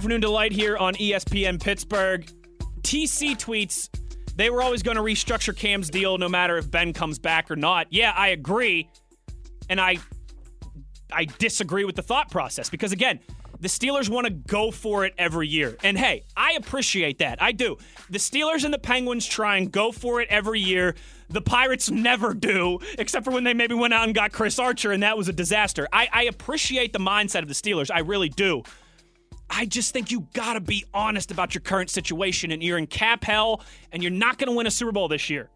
afternoon delight here on ESPN Pittsburgh. TC tweets they were always going to restructure Cam's deal no matter if Ben comes back or not. Yeah, I agree. And I I disagree with the thought process because again, the Steelers want to go for it every year. And hey, I appreciate that. I do. The Steelers and the Penguins try and go for it every year. The Pirates never do, except for when they maybe went out and got Chris Archer, and that was a disaster. I, I appreciate the mindset of the Steelers. I really do. I just think you got to be honest about your current situation, and you're in cap hell, and you're not going to win a Super Bowl this year.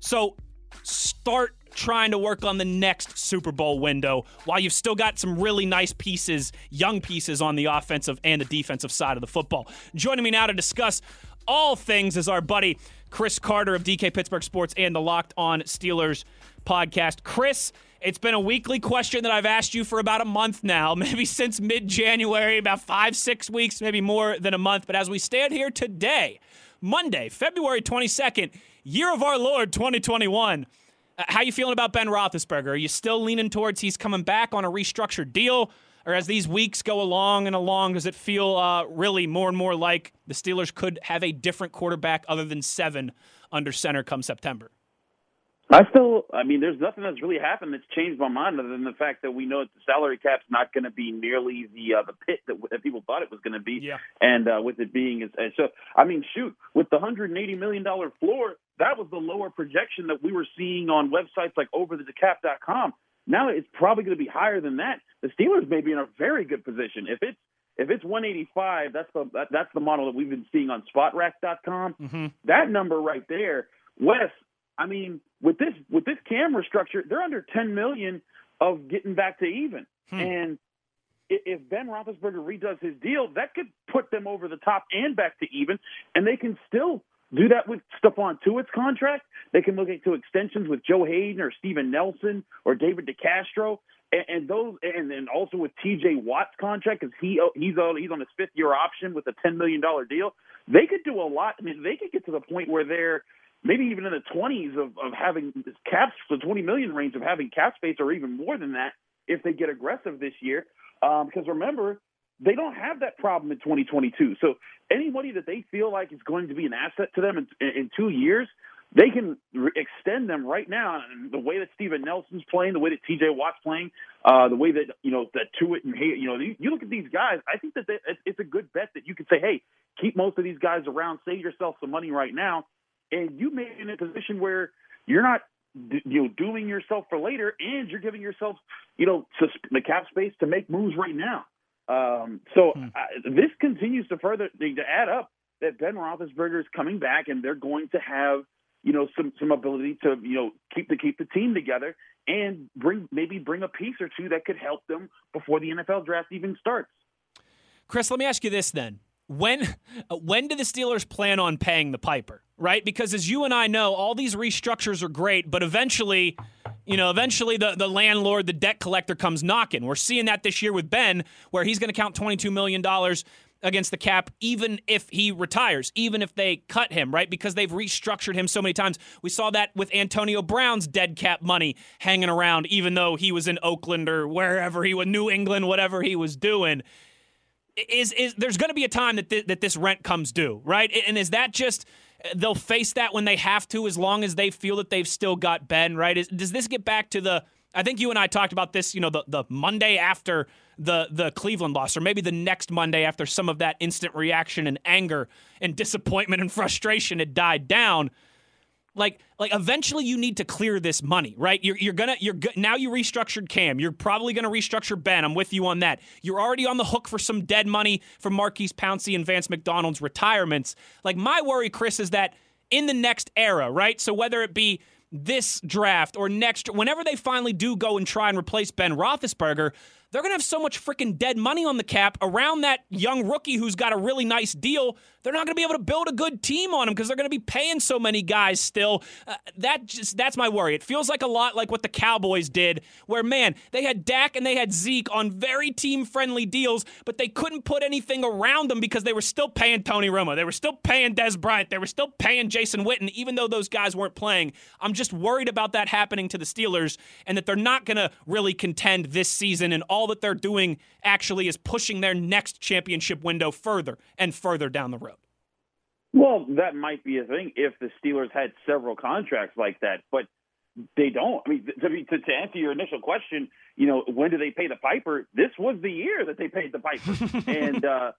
So start trying to work on the next Super Bowl window while you've still got some really nice pieces, young pieces on the offensive and the defensive side of the football. Joining me now to discuss all things is our buddy Chris Carter of DK Pittsburgh Sports and the Locked On Steelers podcast. Chris, it's been a weekly question that I've asked you for about a month now, maybe since mid January, about five, six weeks, maybe more than a month. But as we stand here today, Monday, February 22nd, year of our Lord 2021. Uh, How you feeling about Ben Roethlisberger? Are you still leaning towards he's coming back on a restructured deal, or as these weeks go along and along, does it feel uh, really more and more like the Steelers could have a different quarterback other than seven under center come September? I still, I mean, there's nothing that's really happened that's changed my mind other than the fact that we know that the salary cap's not going to be nearly the uh, the pit that, that people thought it was going to be. Yeah. And uh, with it being, and so I mean, shoot, with the 180 million dollar floor, that was the lower projection that we were seeing on websites like OverTheCap.com. Now it's probably going to be higher than that. The Steelers may be in a very good position if it's if it's 185. That's the that, that's the model that we've been seeing on Spotrac.com. Mm-hmm. That number right there, Wes. I mean, with this with this Cam restructure, they're under 10 million of getting back to even. Hmm. And if Ben Roethlisberger redoes his deal, that could put them over the top and back to even, and they can still do that with Stephon Tuitt's contract. They can look into extensions with Joe Haden or Steven Nelson or David DeCastro, and, and those, and then also with T.J. Watt's contract because he he's on he's on his fifth year option with a ten million dollar deal. They could do a lot. I mean, they could get to the point where they're maybe even in the 20s of, of having caps, the 20 million range of having cap space, or even more than that if they get aggressive this year. Um, because remember, they don't have that problem in 2022. So anybody that they feel like is going to be an asset to them in, in two years, they can re- extend them right now. And the way that Steven Nelson's playing, the way that T.J. Watt's playing, uh, the way that you know that Tuitt and Hay, you know, you, you look at these guys. I think that they, it's a good bet that you could say, hey, keep most of these guys around, save yourself some money right now, and you may be in a position where you're not you know dooming yourself for later, and you're giving yourself you know the cap space to make moves right now. Um, so Hmm. uh, this continues to further to add up that Ben Roethlisberger is coming back, and they're going to have you know some some ability to you know keep the keep the team together and bring maybe bring a piece or two that could help them before the NFL draft even starts. Chris, let me ask you this then. When when do the Steelers plan on paying the piper? Right? Because as you and I know, all these restructures are great, but eventually, you know, eventually the, the landlord, the debt collector comes knocking. We're seeing that this year with Ben, where he's going to count $22 million against the cap, even if he retires, even if they cut him, right? Because they've restructured him so many times. We saw that with Antonio Brown's dead cap money hanging around, even though he was in Oakland or wherever he was, New England, whatever he was doing is is there's going to be a time that th- that this rent comes due, right? And is that just eh, they'll face that when they have to, as long as they feel that they've still got Ben, right? Is, does this get back to the? I think you and I talked about this, you know, the the Monday after the the Cleveland loss, or maybe the next Monday after some of that instant reaction and anger and disappointment and frustration had died down like like eventually you need to clear this money right? You're, you're gonna you're go- now you restructured cam. You're probably gonna restructure ben. I'm with you on that. You're already on the hook for some dead money from Maurkice Pouncey and vance mcdonald's retirements. Like my worry chris is that in the next era right? So whether it be this draft or next whenever they finally do go and try and replace ben roethlisberger they're going to have so much freaking dead money on the cap around that young rookie who's got a really nice deal they're not going to be able to build a good team on him because they're going to be paying so many guys still. Uh, that just that's my worry. It feels like a lot like what the Cowboys did, where man, they had Dak and they had Zeke on very team friendly deals, but they couldn't put anything around them because they were still paying Tony Romo, they were still paying Dez Bryant, they were still paying Jason Witten, even though those guys weren't playing. I'm just worried about that happening to the Steelers and that they're not going to really contend this season, and all that they're doing actually is pushing their next championship window further and further down the road. Well, that might be a thing if the Steelers had several contracts like that, but they don't. I mean, to, to, to answer your initial question, you know, when do they pay the piper? This was the year that they paid the piper, and uh,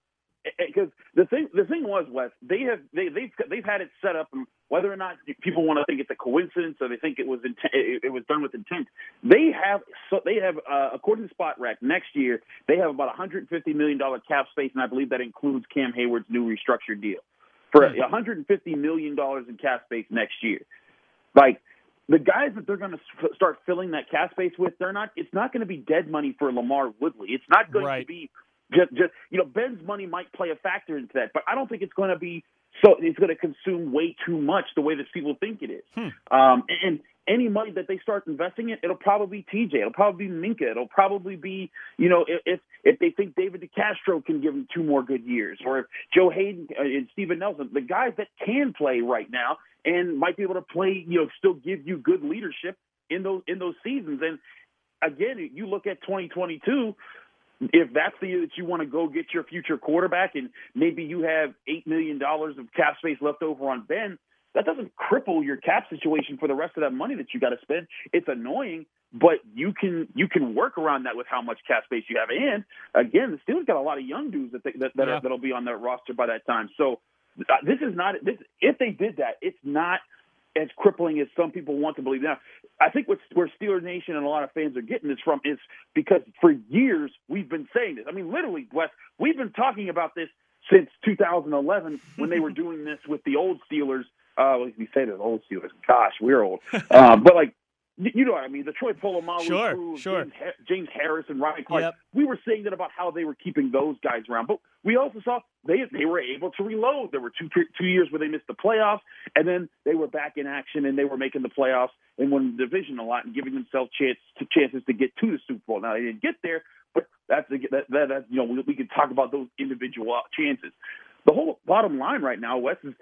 because the thing the thing was Wes they have they they've they've had it set up and whether or not people want to think it's a coincidence or they think it was intent, it, was done with intent they have so they have uh, according to Spotrac next year they have about 150 million dollar cap space and I believe that includes Cam Hayward's new restructured deal for 150 million dollars in cap space next year like the guys that they're going to start filling that cap space with, they're not. It's not going to be dead money for LaMarr Woodley. It's not going right. to be just, just you know, Ben's money might play a factor into that, but I don't think it's going to be so. It's going to consume way too much the way that people think it is. Hmm. Um, and any money that they start investing in, it'll probably be TJ, it'll probably be Minkah, it'll probably be you know if if they think David DeCastro can give them two more good years, or if Joe Haden uh, and Steven Nelson, the guys that can play right now and might be able to play, you know, still give you good leadership in those in those seasons. And again, you look at 2022 if that's the year that you want to go get your future quarterback and maybe you have $8 million of cap space left over on Ben, that doesn't cripple your cap situation for the rest of that money that you got to spend. It's annoying, but you can you can work around that with how much cap space you have. And again, the Steelers got a lot of young dudes that they, that, that yeah. are, that'll be on their roster by that time. So uh, this is not this. If they did that, it's not as crippling as some people want to believe. Now, I think what's, where Steeler Nation and a lot of fans are getting this from is because for years we've been saying this. I mean, literally, Wes, we've been talking about this since 2011 when they were doing this with the old Steelers. Uh, we say the old Steelers. Gosh, we're old. Um, but like you know what I mean? The Troy Polamalu sure, crew, sure. James, James, Harris and Ryan Clark. Yep. We were saying that about how they were keeping those guys around, but we also saw they they were able to reload. There were two two years where they missed the playoffs, and then they were back in action and they were making the playoffs and won the division a lot and giving themselves chance to, chances to get to the Super Bowl. Now they didn't get there, but that's that, that, that you know we, we can talk about those individual uh, chances. The whole bottom line right now, Wes, is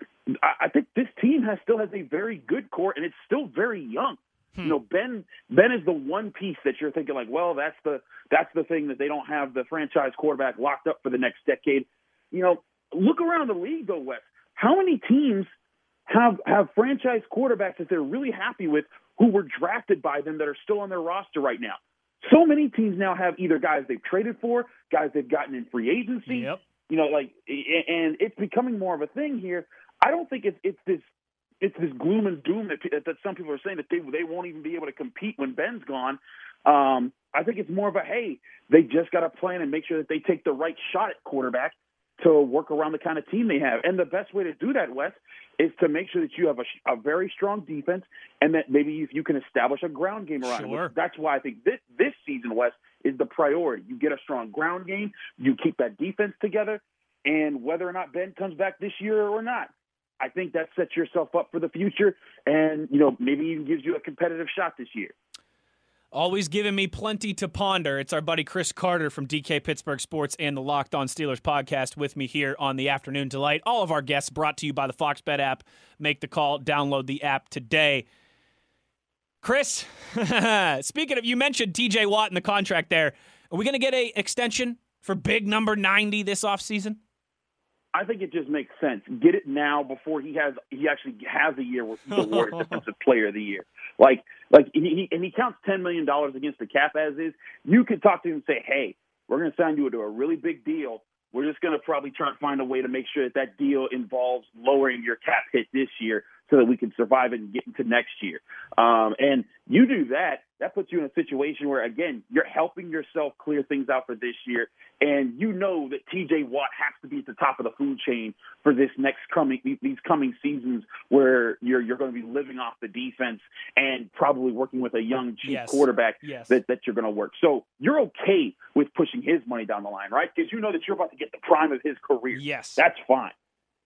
I, I think this team has still has a very good core and it's still very young. Hmm. You know, Ben Ben is the one piece that you're thinking like, well, that's the that's the thing that they don't have the franchise quarterback locked up for the next decade. You know, look around the league though, Wes. How many teams have have franchise quarterbacks that they're really happy with who were drafted by them that are still on their roster right now? So many teams now have either guys they've traded for, guys they've gotten in free agency. Yep. You know, like, and it's becoming more of a thing here. I don't think it's it's this it's this gloom and doom that, that some people are saying that they they won't even be able to compete when Ben's gone. Um, I think it's more of a hey, they just got to plan and make sure that they take the right shot at quarterback to work around the kind of team they have. And the best way to do that, Wes, is to make sure that you have a, a very strong defense and that maybe if you can establish a ground game around sure. it. That's why I think this this season, Wes, is the priority. You get a strong ground game, you keep that defense together, and whether or not Ben comes back this year or not, I think that sets yourself up for the future, and you know maybe even gives you a competitive shot this year. Always giving me plenty to ponder. It's our buddy Chris Carter from DK Pittsburgh Sports and the Locked On Steelers podcast with me here on the Afternoon Delight. All of our guests brought to you by the Fox Bet app. Make the call, download the app today. Chris, speaking of, you mentioned TJ Watt in the contract there. Are we going to get a extension for big number 90 this offseason? I think it just makes sense. Get it now before he has he actually has a year where he's awarded Defensive Player of the Year. Like like he, and he counts ten million dollars against the cap as is. You could talk to him and say, hey, we're going to sign you to a really big deal. We're just going to probably try to find a way to make sure that that deal involves lowering your cap hit this year so that we can survive and get into next year. Um, and you do that, that puts you in a situation where, again, you're helping yourself clear things out for this year. And you know that TJ Watt has to be at the top of the food chain for this next coming, these coming seasons where you're, you're going to be living off the defense and probably working with a young cheap yes. quarterback yes. that, that you're going to work. So you're okay with pushing his money down the line, right? Because you know that you're about to get the prime of his career. Yes. That's fine.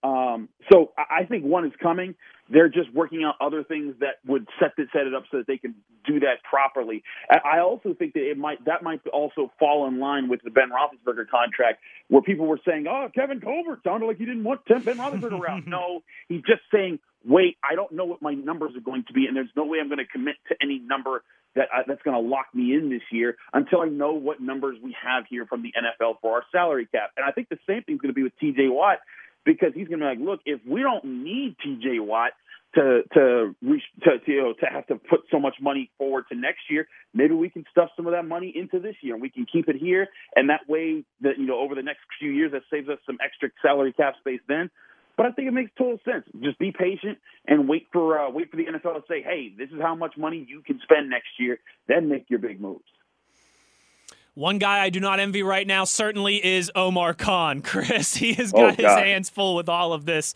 Um, so I think one is coming. They're just working out other things that would set it, set it up so that they can do that properly. I also think that it might that might also fall in line with the Ben Roethlisberger contract, where people were saying, "Oh, Kevin Colbert sounded like he didn't want Ben Roethlisberger around." no, he's just saying, "Wait, I don't know what my numbers are going to be, and there's no way I'm going to commit to any number that uh, that's going to lock me in this year until I know what numbers we have here from the NFL for our salary cap." And I think the same thing's going to be with T.J. Watt because he's going to be like, look, if we don't need T.J. Watt to to reach to, to you know to have to put so much money forward to next year, maybe we can stuff some of that money into this year and we can keep it here, and that way that you know over the next few years that saves us some extra salary cap space then. But I think it makes total sense. Just be patient and wait for uh, wait for the NFL to say, "Hey, this is how much money you can spend next year." Then make your big moves. One guy I do not envy right now certainly is Omar Khan. Chris, he has got oh, his hands full with all of this,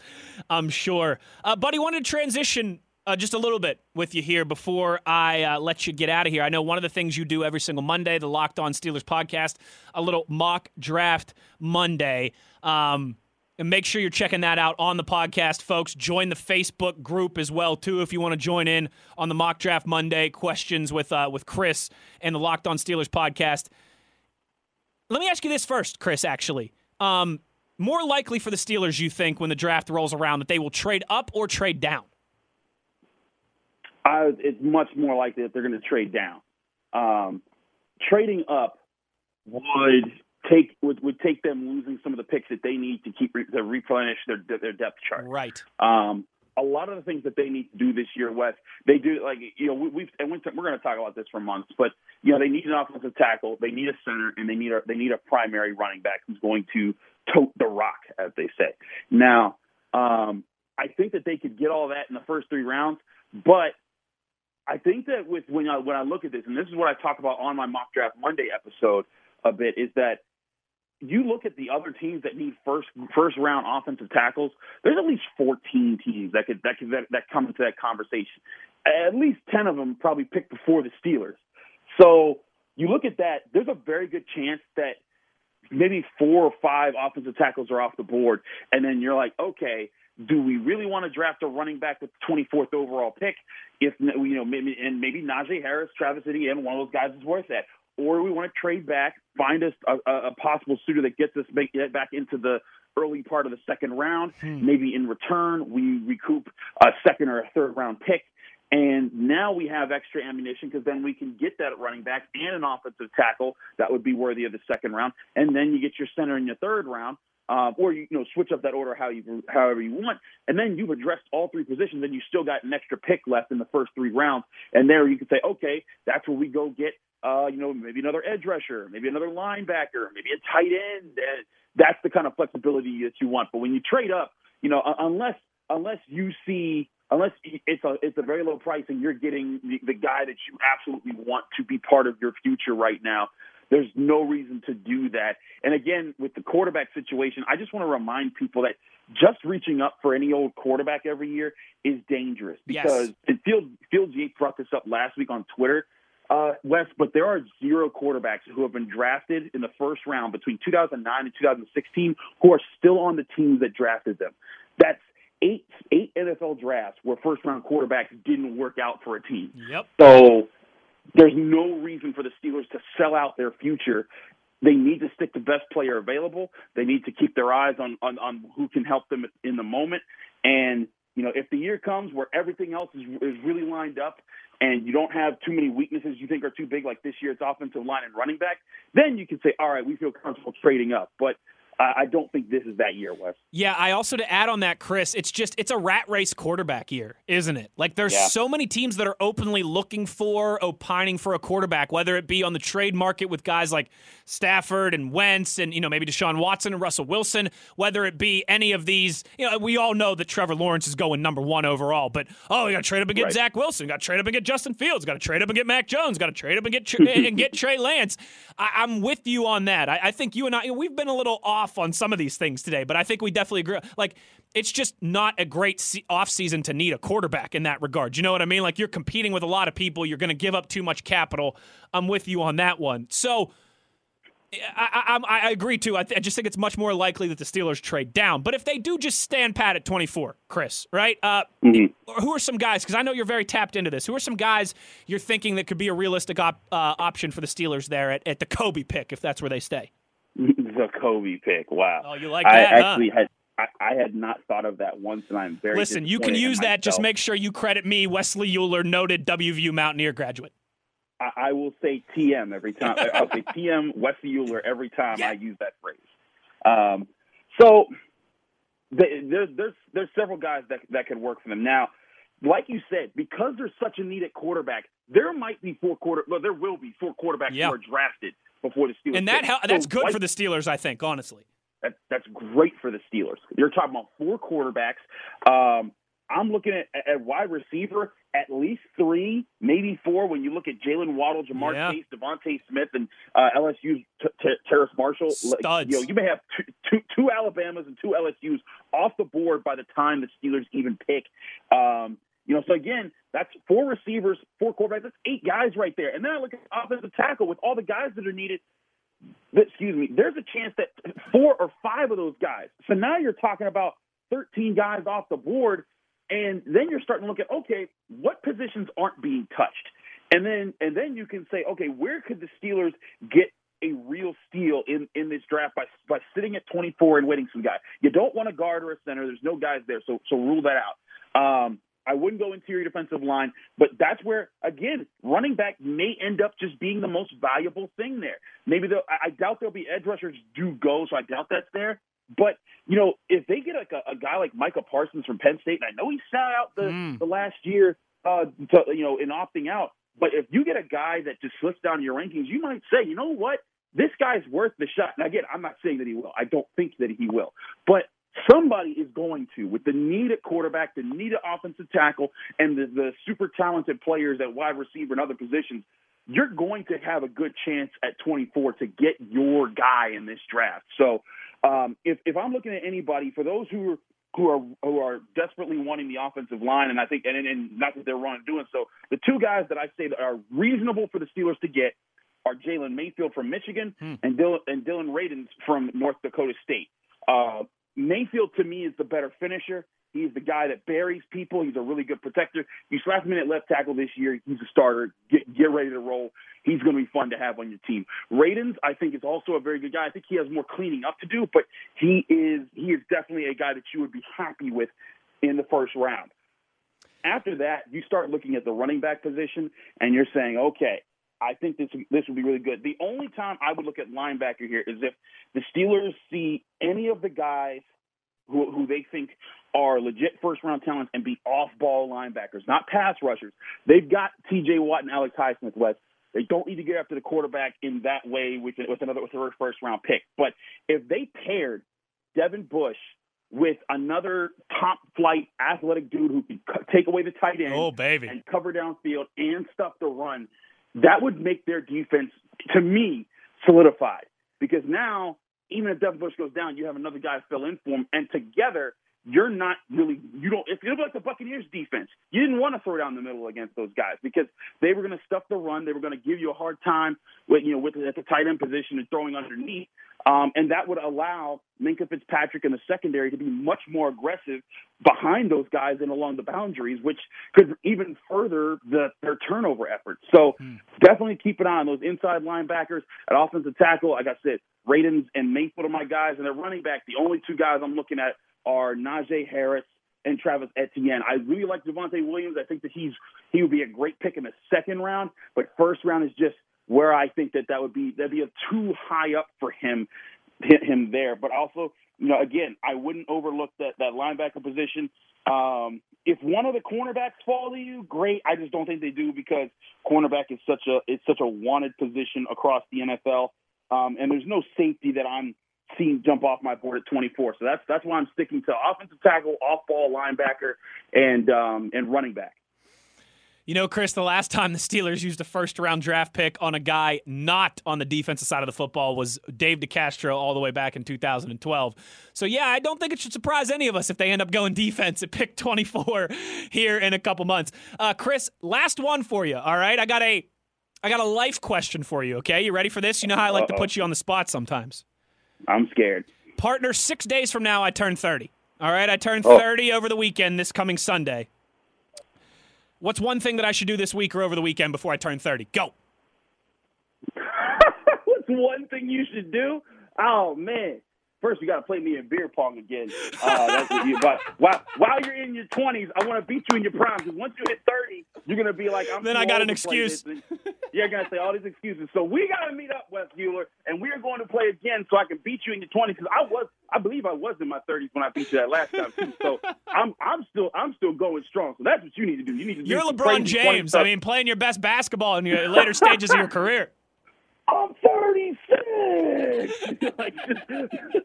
I'm sure. Uh, buddy, wanted to transition uh, just a little bit with you here before I uh, let you get out of here. I know one of the things you do every single Monday, the Locked On Steelers podcast, a little mock draft Monday. Um, and make sure you're checking that out on the podcast, folks. Join the Facebook group as well too if you want to join in on the mock draft Monday questions with uh, with Chris and the Locked On Steelers podcast. Let me ask you this first, Chris, actually. Um, more likely for the Steelers, you think, when the draft rolls around, that they will trade up or trade down? I, it's much more likely that they're going to trade down. Um, trading up would take would, would take them losing some of the picks that they need to keep to replenish their their depth chart. Right. Um, a lot of the things that they need to do this year, Wes, they do like you know we, we've and we're going to talk about this for months, but you know they need an offensive tackle, they need a center, and they need a they need a primary running back who's going to tote the rock, as they say. Now, um, I think that they could get all that in the first three rounds, but I think that with when I when I look at this, and this is what I talk about on my mock draft Monday episode a bit, is that you look at the other teams that need first first round offensive tackles. There's at least 14 teams that could that could that, that come into that conversation. At least 10 of them probably picked before the Steelers. So you look at that. There's a very good chance that maybe four or five offensive tackles are off the board, and then you're like, okay, do we really want to draft a running back with the 24th overall pick? If you know, maybe and maybe Najee Harris, Travis Etienne, one of those guys is worth that or we want to trade back, find us a, a, possible suitor that gets us back into the early part of the second round. Hmm. Maybe in return, we recoup a second or a third round pick. And now we have extra ammunition because then we can get that running back and an offensive tackle that would be worthy of the second round. And then you get your center in your third round. Uh, or you, you know switch up that order how you however you want, and then you've addressed all three positions, and you still got an extra pick left in the first three rounds, and there you can say, okay, that's where we go get uh, you know, maybe another edge rusher, maybe another linebacker, maybe a tight end. And that's the kind of flexibility that you want. But when you trade up, you know, unless unless you see unless it's a it's a very low price and you're getting the, the guy that you absolutely want to be part of your future right now, there's no reason to do that. And again, with the quarterback situation, I just want to remind people that just reaching up for any old quarterback every year is dangerous because yes. Field Field Yates brought this up last week on Twitter uh, Wes, but there are zero quarterbacks who have been drafted in the first round between 2009 and 2016 who are still on the teams that drafted them. That's eight eight NFL drafts where first round quarterbacks didn't work out for a team. Yep. So there's no reason for the Steelers to sell out their future. They need to stick to best player available. They need to keep their eyes on, on, on who can help them in the moment. And you know, if the year comes where everything else is, is really lined up and you don't have too many weaknesses you think are too big, like this year it's offensive line and running back, then you can say, all right, we feel comfortable trading up. But I don't think this is that year, Wes. Yeah, I also to add on that, Chris, it's just it's a rat race quarterback year, isn't it? Like there's yeah. so many teams that are openly looking for, opining for a quarterback, whether it be on the trade market with guys like Stafford and Wentz and you know maybe Deshaun Watson and Russell Wilson, whether it be any of these, you know, we all know that Trevor Lawrence is going number one overall, but oh, we got to trade up and get right. Zach Wilson, got to trade up and get Justin Fields, got to trade up and get Mac Jones, got to trade up and get and get Trey Lance. I, am with you on that. I, I think you and I, you know, we've been a little off off on some of these things today, but I think we definitely agree. Like, it's just not a great se- offseason to need a quarterback in that regard. You know what I mean? Like, you're competing with a lot of people. You're going to give up too much capital. I'm with you on that one. So, I, I, I agree too. I, th- I, just think it's much more likely that the Steelers trade down. But if they do just stand pat at 24, Chris, right? Uh, mm-hmm. Who are some guys? Because I know you're very tapped into this. Who are some guys you're thinking that could be a realistic op, uh, option for the Steelers there at, at the Kobe pick if that's where they stay? the Kobe pick. Wow. Oh, you like that? I actually huh? had I, had not thought of that once, and I'm very. Listen, you can use that. Just make sure you credit me, Wesley Euler, noted WVU Mountaineer graduate. I, I will say TM every time. I'll say TM Wesley Euler every time yeah. I use that phrase. Um, so there's there's there's several guys that that could work for them now. Like you said, because there's such a need at quarterback, there might be four quarter. Well, there will be four quarterbacks who are drafted before the Steelers. And that that's so good for the Steelers, I think, honestly. That, that's great for the Steelers. You're talking about four quarterbacks. Um, I'm looking at, at wide receiver at least three, maybe four. When you look at Jalen Waddle, Ja'Marr yeah. Chase, DeVonta Smith, and uh, LSU's t- t- Terrace Marshall, Studs. you know, you may have two, two, two Alabamas and two LSU's off the board by the time the Steelers even pick. Um, you know, so again, that's four receivers, four quarterbacks. That's eight guys right there. And then I look at offensive tackle with all the guys that are needed. Excuse me. There's a chance that four or five of those guys. So now you're talking about 13 guys off the board and then you're starting to look at okay, what positions aren't being touched, and then and then you can say okay, where could the Steelers get a real steal in, in this draft by by sitting at 24 and waiting some guy. You don't want a guard or a center. There's no guys there, so so rule that out. Um, I wouldn't go interior defensive line, but that's where again running back may end up just being the most valuable thing there. Maybe I, I doubt there'll be edge rushers do go, so I doubt that's there. But you know, if they get like a, a guy like Micah Parsons from Penn State, and I know he sat out the mm. the last year, uh, to, you know, in opting out. But if you get a guy that just slips down your rankings, you might say, you know what, this guy's worth the shot. And again, I'm not saying that he will. I don't think that he will. But somebody is going to, with the need at quarterback, the need at offensive tackle, and the, the super talented players at wide receiver and other positions, you're going to have a good chance at 24 to get your guy in this draft. So um, if, if I'm looking at anybody, for those who are who are who are desperately wanting the offensive line, and I think, and, and not that they're wrong doing so, the two guys that I say that are reasonable for the Steelers to get are Jalen Mayfield from Michigan hmm. and Dylan and Dillon Radunz from North Dakota State. Uh, Mayfield to me is the better finisher. He's the guy that buries people. He's a really good protector. You slap him in at left tackle this year. He's a starter. Get, get ready to roll. He's going to be fun to have on your team. Radunz, I think, is also a very good guy. I think he has more cleaning up to do, but he is he is definitely a guy that you would be happy with in the first round. After that, you start looking at the running back position, and you're saying, okay, I think this this would be really good. The only time I would look at linebacker here is if the Steelers see any of the guys who, who they think are legit first round talents and be off ball linebackers, not pass rushers. They've got T.J. Watt and Alex Highsmith Wes. They don't need to get after the quarterback in that way with with another with a first round pick. But if they paired Devin Bush with another top flight athletic dude who can take away the tight end, oh baby, and cover downfield and stuff the run, that would make their defense to me solidified. Because now even if Devin Bush goes down, you have another guy fill in for him, and together you're not really you don't if you're like the Buccaneers defense, you didn't want to throw down the middle against those guys because they were going to stuff the run, they were going to give you a hard time with you know with at the tight end position and throwing underneath, um, and that would allow Minkah Fitzpatrick in the secondary to be much more aggressive behind those guys and along the boundaries, which could even further the, their turnover efforts. So hmm. definitely keep an eye on those inside linebackers at offensive tackle. Like I said, Radunz and Mayfield are my guys, and at running back, the only two guys I'm looking at are Najee Harris and Travis Etienne. I really like Javonte Williams. I think that he's he would be a great pick in the second round, but first round is just where I think that that would be that'd be a too high up for him hit him there. But also, you know, again, I wouldn't overlook that that linebacker position. Um, if one of the cornerbacks fall to you, great. I just don't think they do because cornerback is such a it's such a wanted position across the NFL, um, and there's no safety that I'm seeing jump off my board at 24. So that's that's why I'm sticking to offensive tackle, off ball linebacker, and um, and running back. You know, Chris, the last time the Steelers used a first round draft pick on a guy not on the defensive side of the football was Dave DeCastro all the way back in 2012. So, yeah, I don't think it should surprise any of us if they end up going defense at pick 24 here in a couple months. Uh, Chris, last one for you. All right. I got a I got a life question for you, okay? You ready for this? You know how I like Uh-oh. to put you on the spot sometimes. I'm scared. Partner, six days from now, I turn 30. All right, I turn oh. 30 over the weekend this coming Sunday. What's one thing that I should do this week or over the weekend before I turn 30? Go. What's one thing you should do? Oh, man first you got to play me in beer pong again. Uh, that's what you, but while, while you're in your 20s, I want to beat you in your prime because once you hit 30, you're going to be like, I'm Then I got an excuse. You're going to say all these excuses. So we got to meet up, Wes Bueller, and we are going to play again so I can beat you in your 20s because I was, I believe I was in my 30s when I beat you that last time too. So I'm, I'm still, I'm still going strong. So that's what you need to do. You need to. You're LeBron James. I mean, playing your best basketball in your later stages of your career. I'm 36. like,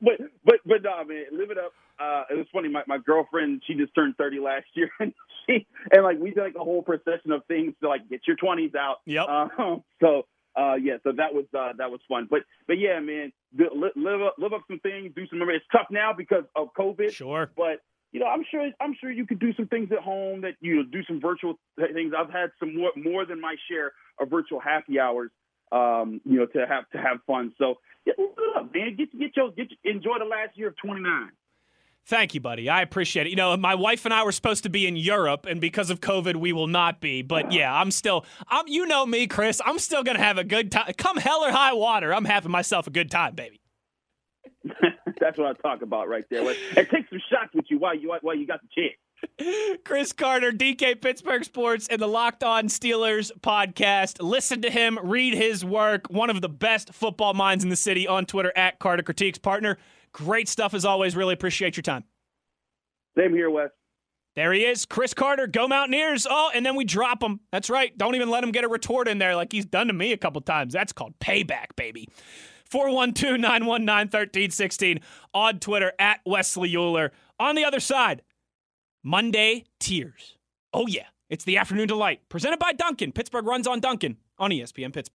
but but but nah, man, live it up. Uh, it was funny. My my girlfriend, she just turned 30 last year, and she and like we did like a whole procession of things to like get your 20s out. Yep. Uh, so uh, yeah, so that was uh, that was fun. But but yeah, man, live up live up some things, do some. Remember, it's tough now because of COVID. Sure. But you know, I'm sure I'm sure you could do some things at home that you know, do some virtual things. I've had some more more than my share of virtual happy hours um, you know, to have to have fun. So, yeah, up, man, get get your get enjoy the last year of 29. Thank you, buddy. I appreciate it. You know, my wife and I were supposed to be in Europe, and because of COVID, we will not be. But yeah, I'm still. I'm. You know me, Chris. I'm still gonna have a good time. Come hell or high water, I'm having myself a good time, baby. That's what I talk about right there. And take some shots with you while you while you got the chance. Chris Carter, DK Pittsburgh Sports, and the Locked On Steelers podcast. Listen to him, read his work. One of the best football minds in the city on Twitter at Carter Critiques. Partner, great stuff as always. Really appreciate your time. Same here, Wes. There he is, Chris Carter. Go Mountaineers! Oh, and then we drop him. That's right. Don't even let him get a retort in there like he's done to me a couple times. That's called payback, baby. 412 919 1316 on Twitter at Wesley Euler. On the other side, Monday Tears. Oh, yeah. It's the afternoon delight presented by Dunkin'. Pittsburgh runs on Dunkin' on ESPN Pittsburgh.